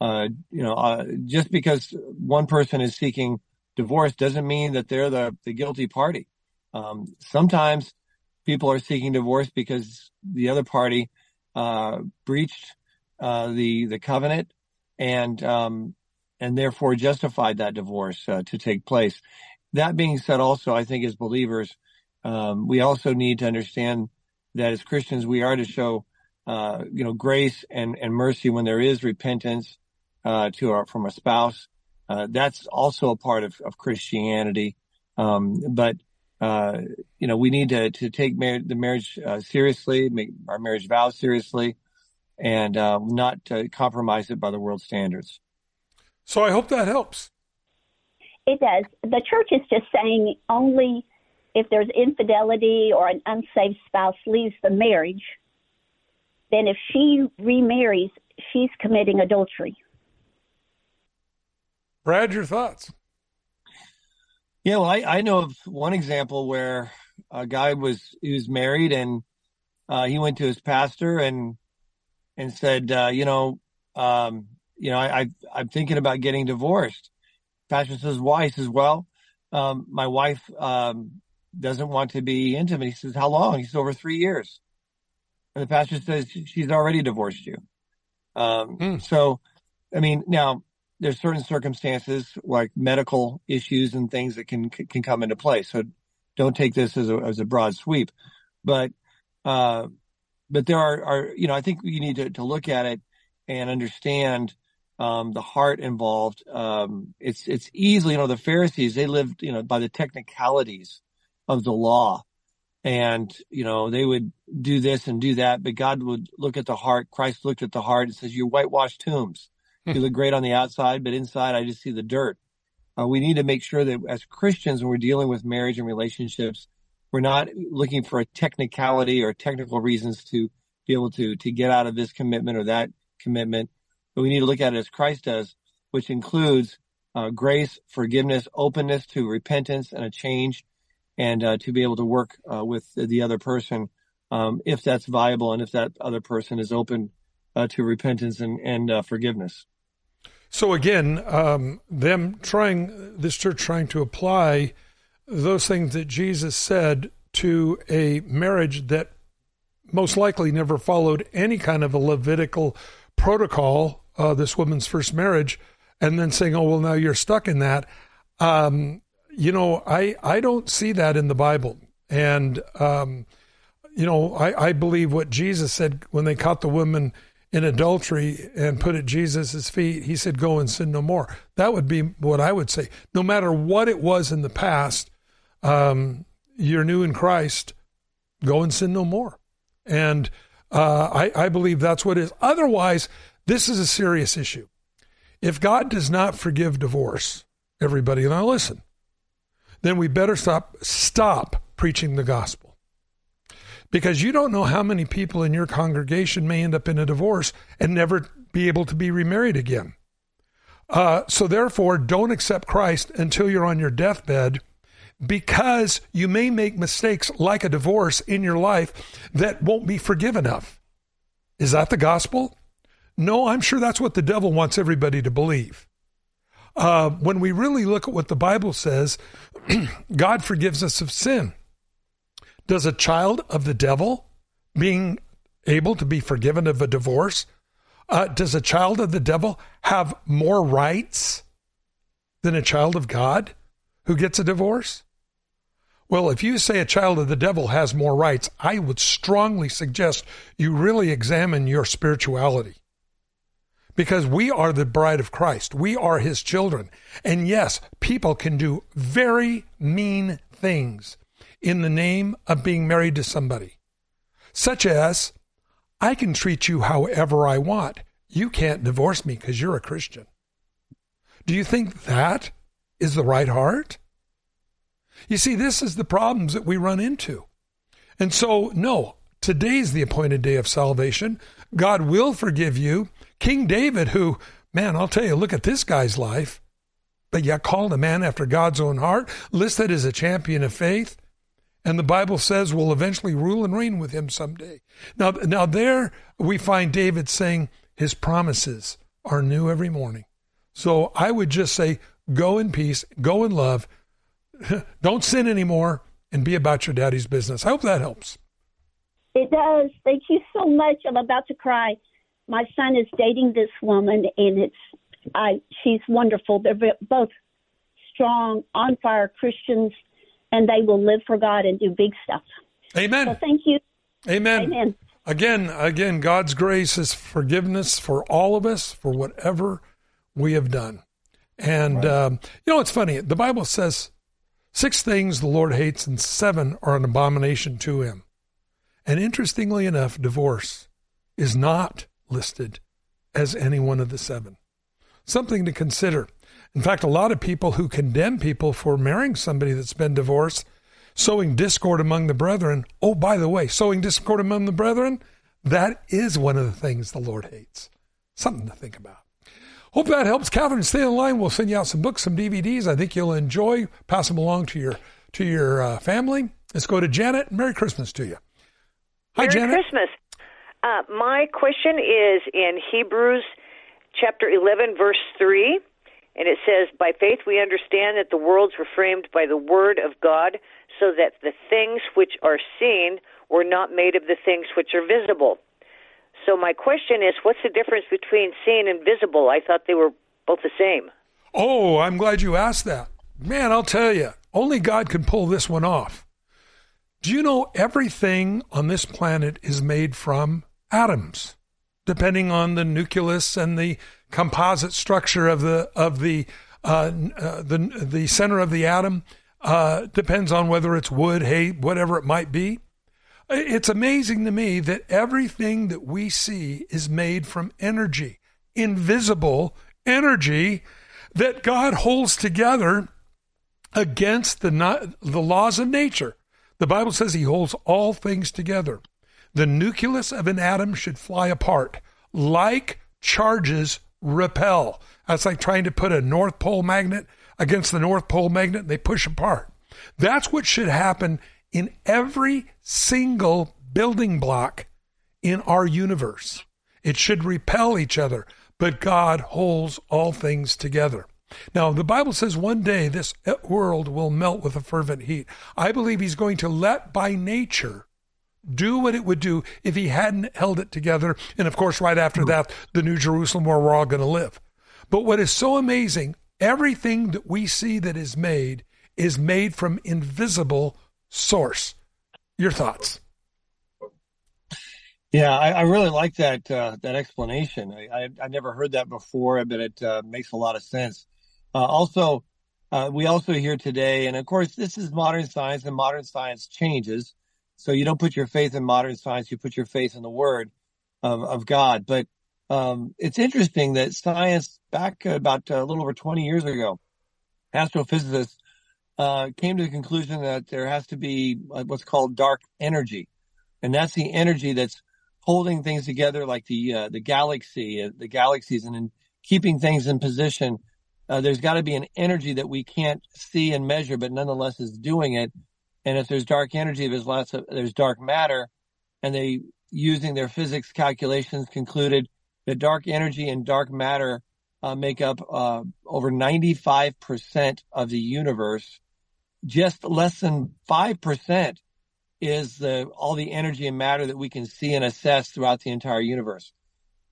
uh, you know uh, just because one person is seeking divorce doesn't mean that they're the the guilty party. Um, sometimes people are seeking divorce because the other party uh, breached uh, the the covenant and um, and therefore justified that divorce uh, to take place. That being said, also I think as believers, um, we also need to understand that as Christians we are to show uh, you know, grace and, and mercy when there is repentance uh, to our, from a spouse. Uh, that's also a part of, of Christianity. Um, but uh, you know, we need to to take mar- the marriage uh, seriously, make our marriage vows seriously, and not compromise it by the world standards. So I hope that helps. It does. The church is just saying only if there's infidelity or an unsaved spouse leaves the marriage, then if she remarries, she's committing adultery. Brad, your thoughts? Yeah, well, I, I know of one example where a guy was he was married and uh, he went to his pastor and and said, uh, you know, um, you know, I, I am thinking about getting divorced. Pastor says, why? He says, well, um, my wife um, doesn't want to be intimate. He says, how long? He says, over three years. And the pastor says she's already divorced you. Um, mm. So, I mean, now there's certain circumstances like medical issues and things that can can come into play. So, don't take this as a as a broad sweep, but uh, but there are are you know I think you need to to look at it and understand um, the heart involved. Um, it's it's easily you know the Pharisees they lived you know by the technicalities of the law and you know they would do this and do that, but God would look at the heart. Christ looked at the heart and says, "You whitewashed tombs. you look great on the outside, but inside I just see the dirt." Uh, we need to make sure that as Christians, when we're dealing with marriage and relationships, we're not looking for a technicality or technical reasons to be able to to get out of this commitment or that commitment, but we need to look at it as Christ does, which includes uh, grace, forgiveness, openness to repentance and a change, and uh, to be able to work uh, with the other person um, if that's viable and if that other person is open uh, to repentance and, and uh, forgiveness. So again, um, them trying this church trying to apply those things that Jesus said to a marriage that most likely never followed any kind of a Levitical protocol. Uh, this woman's first marriage, and then saying, "Oh well, now you're stuck in that." Um, you know, I I don't see that in the Bible, and um, you know, I, I believe what Jesus said when they caught the woman in adultery and put at Jesus' feet, he said, Go and sin no more. That would be what I would say. No matter what it was in the past, um, you're new in Christ, go and sin no more. And uh, I, I believe that's what it is. Otherwise, this is a serious issue. If God does not forgive divorce, everybody, now listen, then we better stop stop preaching the gospel because you don't know how many people in your congregation may end up in a divorce and never be able to be remarried again. Uh, so, therefore, don't accept Christ until you're on your deathbed because you may make mistakes like a divorce in your life that won't be forgiven of. Is that the gospel? No, I'm sure that's what the devil wants everybody to believe. Uh, when we really look at what the Bible says, God forgives us of sin. Does a child of the devil being able to be forgiven of a divorce, uh, does a child of the devil have more rights than a child of God who gets a divorce? Well, if you say a child of the devil has more rights, I would strongly suggest you really examine your spirituality. Because we are the bride of Christ. We are his children. And yes, people can do very mean things in the name of being married to somebody, such as, I can treat you however I want. You can't divorce me because you're a Christian. Do you think that is the right heart? You see, this is the problems that we run into. And so, no, today's the appointed day of salvation. God will forgive you. King David, who, man, I'll tell you, look at this guy's life, but yet called a man after God's own heart, listed as a champion of faith, and the Bible says will eventually rule and reign with him someday. Now, now there we find David saying his promises are new every morning. So I would just say, go in peace, go in love, don't sin anymore, and be about your daddy's business. I hope that helps. It does. Thank you so much. I'm about to cry. My son is dating this woman, and it's I. She's wonderful. They're both strong, on fire Christians and they will live for God and do big stuff. Amen. So thank you. Amen. Amen. Again, again, God's grace is forgiveness for all of us for whatever we have done. And right. um, you know, it's funny. The Bible says six things the Lord hates, and seven are an abomination to Him. And interestingly enough, divorce is not listed as any one of the seven. Something to consider. In fact, a lot of people who condemn people for marrying somebody that's been divorced, sowing discord among the brethren. Oh, by the way, sowing discord among the brethren, that is one of the things the Lord hates. Something to think about. Hope that helps. Catherine, stay in line. We'll send you out some books, some DVDs. I think you'll enjoy. Pass them along to your to your uh, family. Let's go to Janet. Merry Christmas to you. Hi, Janet. Merry Janet. Christmas. Uh, my question is in Hebrews chapter 11, verse 3. And it says, By faith we understand that the worlds were framed by the word of God, so that the things which are seen were not made of the things which are visible. So my question is, what's the difference between seen and visible? I thought they were both the same. Oh, I'm glad you asked that. Man, I'll tell you, only God can pull this one off. Do you know everything on this planet is made from atoms, depending on the nucleus and the composite structure of the of the uh, uh, the the center of the atom. uh, depends on whether it's wood, hay, whatever it might be. It's amazing to me that everything that we see is made from energy, invisible energy that God holds together against the, the laws of nature. The Bible says he holds all things together. The nucleus of an atom should fly apart, like charges repel. That's like trying to put a North Pole magnet against the North Pole magnet, they push apart. That's what should happen in every single building block in our universe. It should repel each other, but God holds all things together. Now, the Bible says one day this world will melt with a fervent heat. I believe he's going to let by nature do what it would do if he hadn't held it together. And of course, right after that, the New Jerusalem where we're all going to live. But what is so amazing, everything that we see that is made is made from invisible source. Your thoughts? Yeah, I, I really like that uh, that explanation. I, I, have never heard that before, but it uh, makes a lot of sense. Uh, also, uh, we also hear today, and of course, this is modern science, and modern science changes. So you don't put your faith in modern science; you put your faith in the Word of, of God. But um, it's interesting that science, back about a little over 20 years ago, astrophysicists uh, came to the conclusion that there has to be uh, what's called dark energy, and that's the energy that's holding things together, like the uh, the galaxy, uh, the galaxies, and in keeping things in position uh, there's got to be an energy that we can't see and measure, but nonetheless is doing it. And if there's dark energy, there's lots of there's dark matter, and they using their physics calculations concluded that dark energy and dark matter uh, make up uh, over 95% of the universe. Just less than 5% is the, all the energy and matter that we can see and assess throughout the entire universe,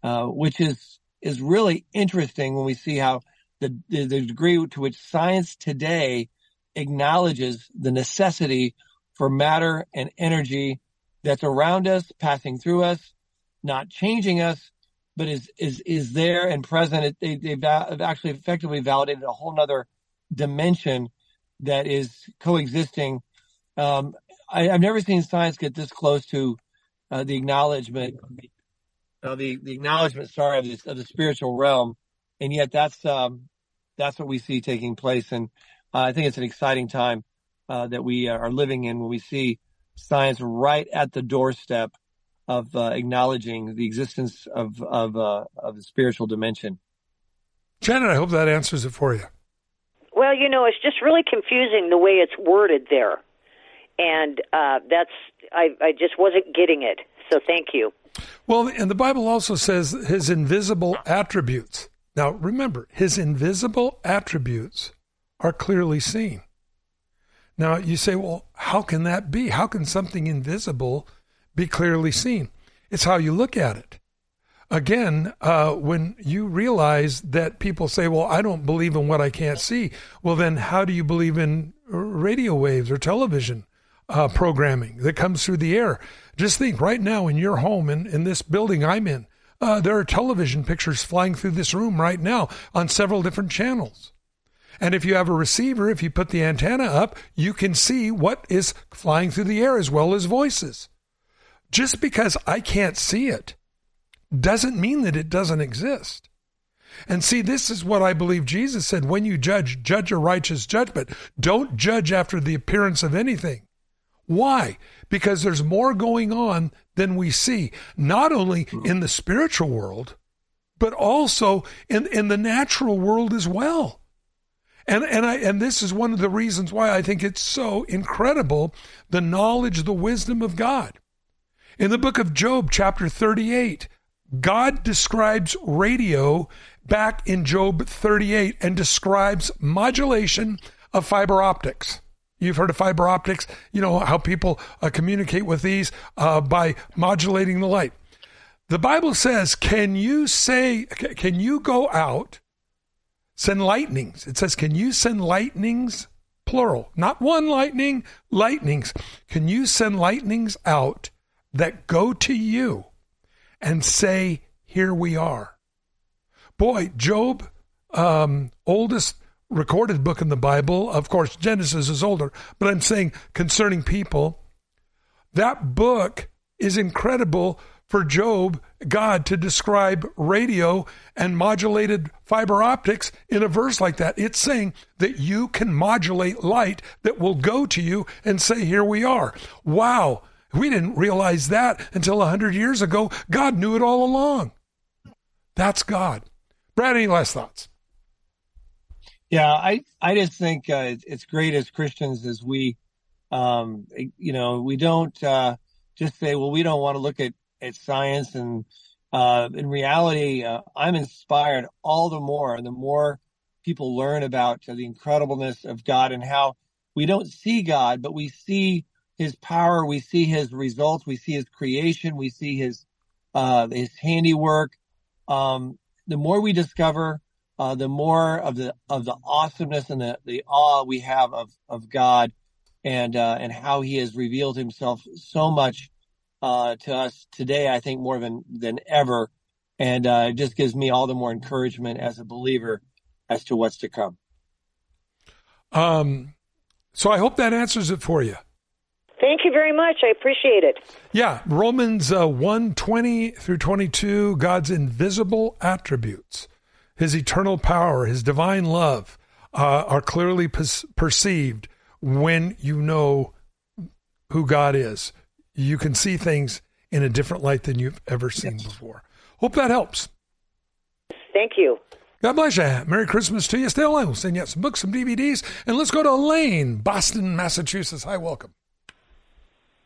uh, which is is really interesting when we see how the, the, the degree to which science today acknowledges the necessity for matter and energy that's around us, passing through us, not changing us, but is is is there and present. They, they've actually effectively validated a whole other dimension that is coexisting. Um, I, have never seen science get this close to uh, the acknowledgement, uh, the the acknowledgement, sorry, of, of the spiritual realm and yet that's um, that's what we see taking place. And uh, I think it's an exciting time uh, that we are living in when we see science right at the doorstep of uh, acknowledging the existence of of, uh, of the spiritual dimension. Janet, I hope that answers it for you. Well, you know, it's just really confusing the way it's worded there, and uh, that's I, I just wasn't getting it. So thank you. Well, and the Bible also says his invisible attributes. Now, remember, his invisible attributes are clearly seen. Now, you say, well, how can that be? How can something invisible be clearly seen? It's how you look at it. Again, uh, when you realize that people say, well, I don't believe in what I can't see, well, then how do you believe in radio waves or television uh, programming that comes through the air? Just think right now in your home, in, in this building I'm in, uh, there are television pictures flying through this room right now on several different channels. And if you have a receiver, if you put the antenna up, you can see what is flying through the air as well as voices. Just because I can't see it doesn't mean that it doesn't exist. And see, this is what I believe Jesus said when you judge, judge a righteous judgment. Don't judge after the appearance of anything. Why? Because there's more going on than we see, not only hmm. in the spiritual world, but also in, in the natural world as well. And and I and this is one of the reasons why I think it's so incredible the knowledge, the wisdom of God. In the book of Job, chapter 38, God describes radio back in Job 38 and describes modulation of fiber optics. You've heard of fiber optics, you know, how people uh, communicate with these uh, by modulating the light. The Bible says, can you say, can you go out, send lightnings? It says, can you send lightnings, plural, not one lightning, lightnings. Can you send lightnings out that go to you and say, here we are? Boy, Job, um, oldest recorded book in the Bible. Of course, Genesis is older, but I'm saying concerning people, that book is incredible for Job, God, to describe radio and modulated fiber optics in a verse like that. It's saying that you can modulate light that will go to you and say, Here we are. Wow. We didn't realize that until a hundred years ago. God knew it all along. That's God. Brad, any last thoughts? Yeah, I, I just think uh, it's great as Christians as we, um, you know, we don't uh, just say, well, we don't want to look at, at science. And uh, in reality, uh, I'm inspired all the more, the more people learn about the incredibleness of God and how we don't see God, but we see his power, we see his results, we see his creation, we see his uh, his handiwork. Um, the more we discover, uh, the more of the of the awesomeness and the, the awe we have of of God, and uh, and how He has revealed Himself so much uh, to us today. I think more than than ever, and uh, it just gives me all the more encouragement as a believer as to what's to come. Um, so I hope that answers it for you. Thank you very much. I appreciate it. Yeah, Romans uh, 1 20 through 22, God's invisible attributes, his eternal power, his divine love uh, are clearly per- perceived when you know who God is. You can see things in a different light than you've ever seen yes. before. Hope that helps. Thank you. God bless you. Merry Christmas to you. Stay online. We'll send you some books, some DVDs, and let's go to Elaine, Boston, Massachusetts. Hi, welcome.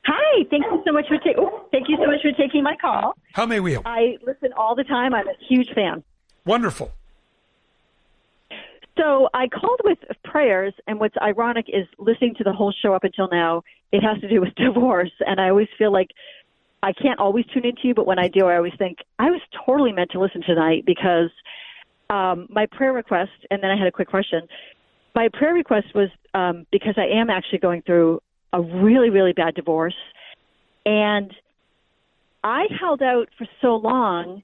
Hi, thank you so much for taking. Thank you so much for taking my call. How may we help? I listen all the time. I'm a huge fan. Wonderful. So I called with prayers, and what's ironic is listening to the whole show up until now. It has to do with divorce, and I always feel like I can't always tune into you, but when I do, I always think I was totally meant to listen tonight because um, my prayer request, and then I had a quick question. My prayer request was um, because I am actually going through a really, really bad divorce. And I held out for so long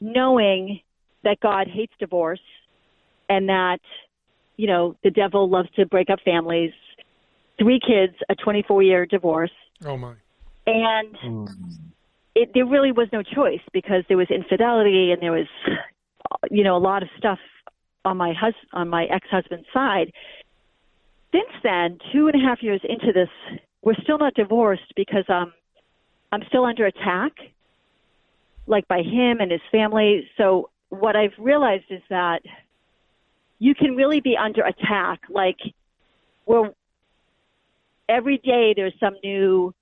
knowing that God hates divorce and that, you know, the devil loves to break up families. Three kids, a 24 year divorce. Oh, my. And mm. it, there really was no choice because there was infidelity and there was, you know, a lot of stuff on my hus- on my ex husband's side since then, two and a half years into this, we're still not divorced because um, I'm still under attack, like by him and his family. So what I've realized is that you can really be under attack. Like, well, every day there's some new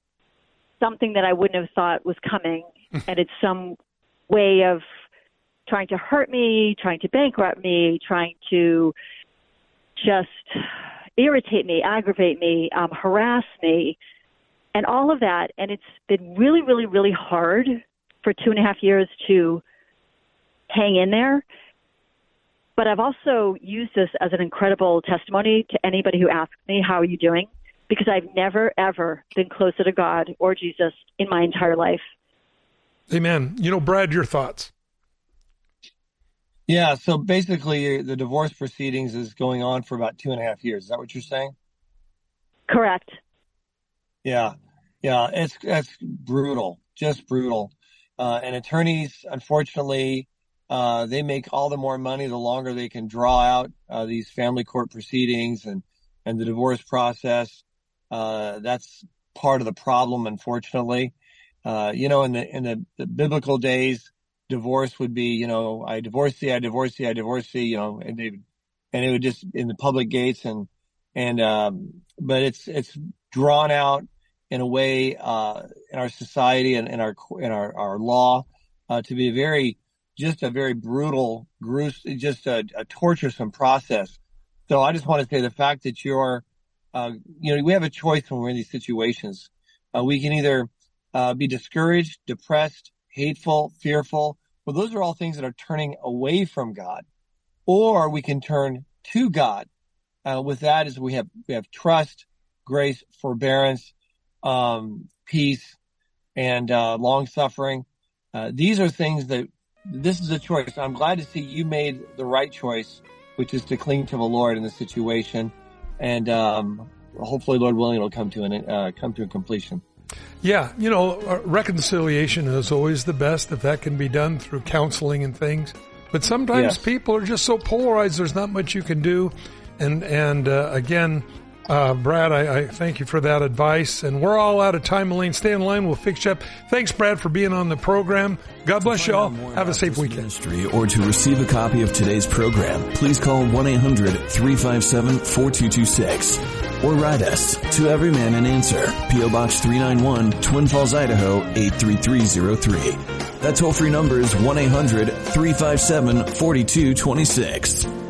something that I wouldn't have thought was coming, and it's some way of trying to hurt me, trying to bankrupt me, trying to just irritate me, aggravate me, um, harass me, and all of that. And it's been really, really, really hard for two and a half years to hang in there. But I've also used this as an incredible testimony to anybody who asks me, How are you doing? Because I've never, ever been closer to God or Jesus in my entire life. Amen. You know, Brad, your thoughts. Yeah. So basically, the divorce proceedings is going on for about two and a half years. Is that what you're saying? Correct. Yeah. Yeah. It's, it's brutal, just brutal. Uh, and attorneys, unfortunately, uh, they make all the more money the longer they can draw out uh, these family court proceedings and, and the divorce process. Uh, that's part of the problem, unfortunately. Uh, you know, in the in the, the biblical days, divorce would be, you know, I divorce thee, I divorce thee, I divorce thee, you know, and they, and it would just in the public gates and, and, um, but it's, it's drawn out in a way, uh, in our society and in our, in our, our law, to be very, just a very brutal, gruesome, just a, a torturesome process. So I just want to say the fact that you're, uh, you know, we have a choice when we're in these situations. Uh, we can either, uh, be discouraged, depressed, hateful, fearful. Well, those are all things that are turning away from God. Or we can turn to God. Uh, with that is we have we have trust, grace, forbearance, um, peace, and uh, long suffering. Uh, these are things that this is a choice. I'm glad to see you made the right choice which is to cling to the Lord in the situation, and um, hopefully, Lord willing, it'll come to an uh, come to a completion. Yeah, you know, uh, reconciliation is always the best if that can be done through counseling and things. But sometimes yes. people are just so polarized. There's not much you can do, and and uh, again, uh, Brad, I, I, thank you for that advice. And we're all out of time, Elaine. Stay in line. We'll fix you up. Thanks, Brad, for being on the program. God bless you all. Have a safe weekend. Ministry or to receive a copy of today's program, please call 1-800-357-4226 or write us to Every Man an Answer, P.O. Box 391, Twin Falls, Idaho 83303. That toll-free number is 1-800-357-4226.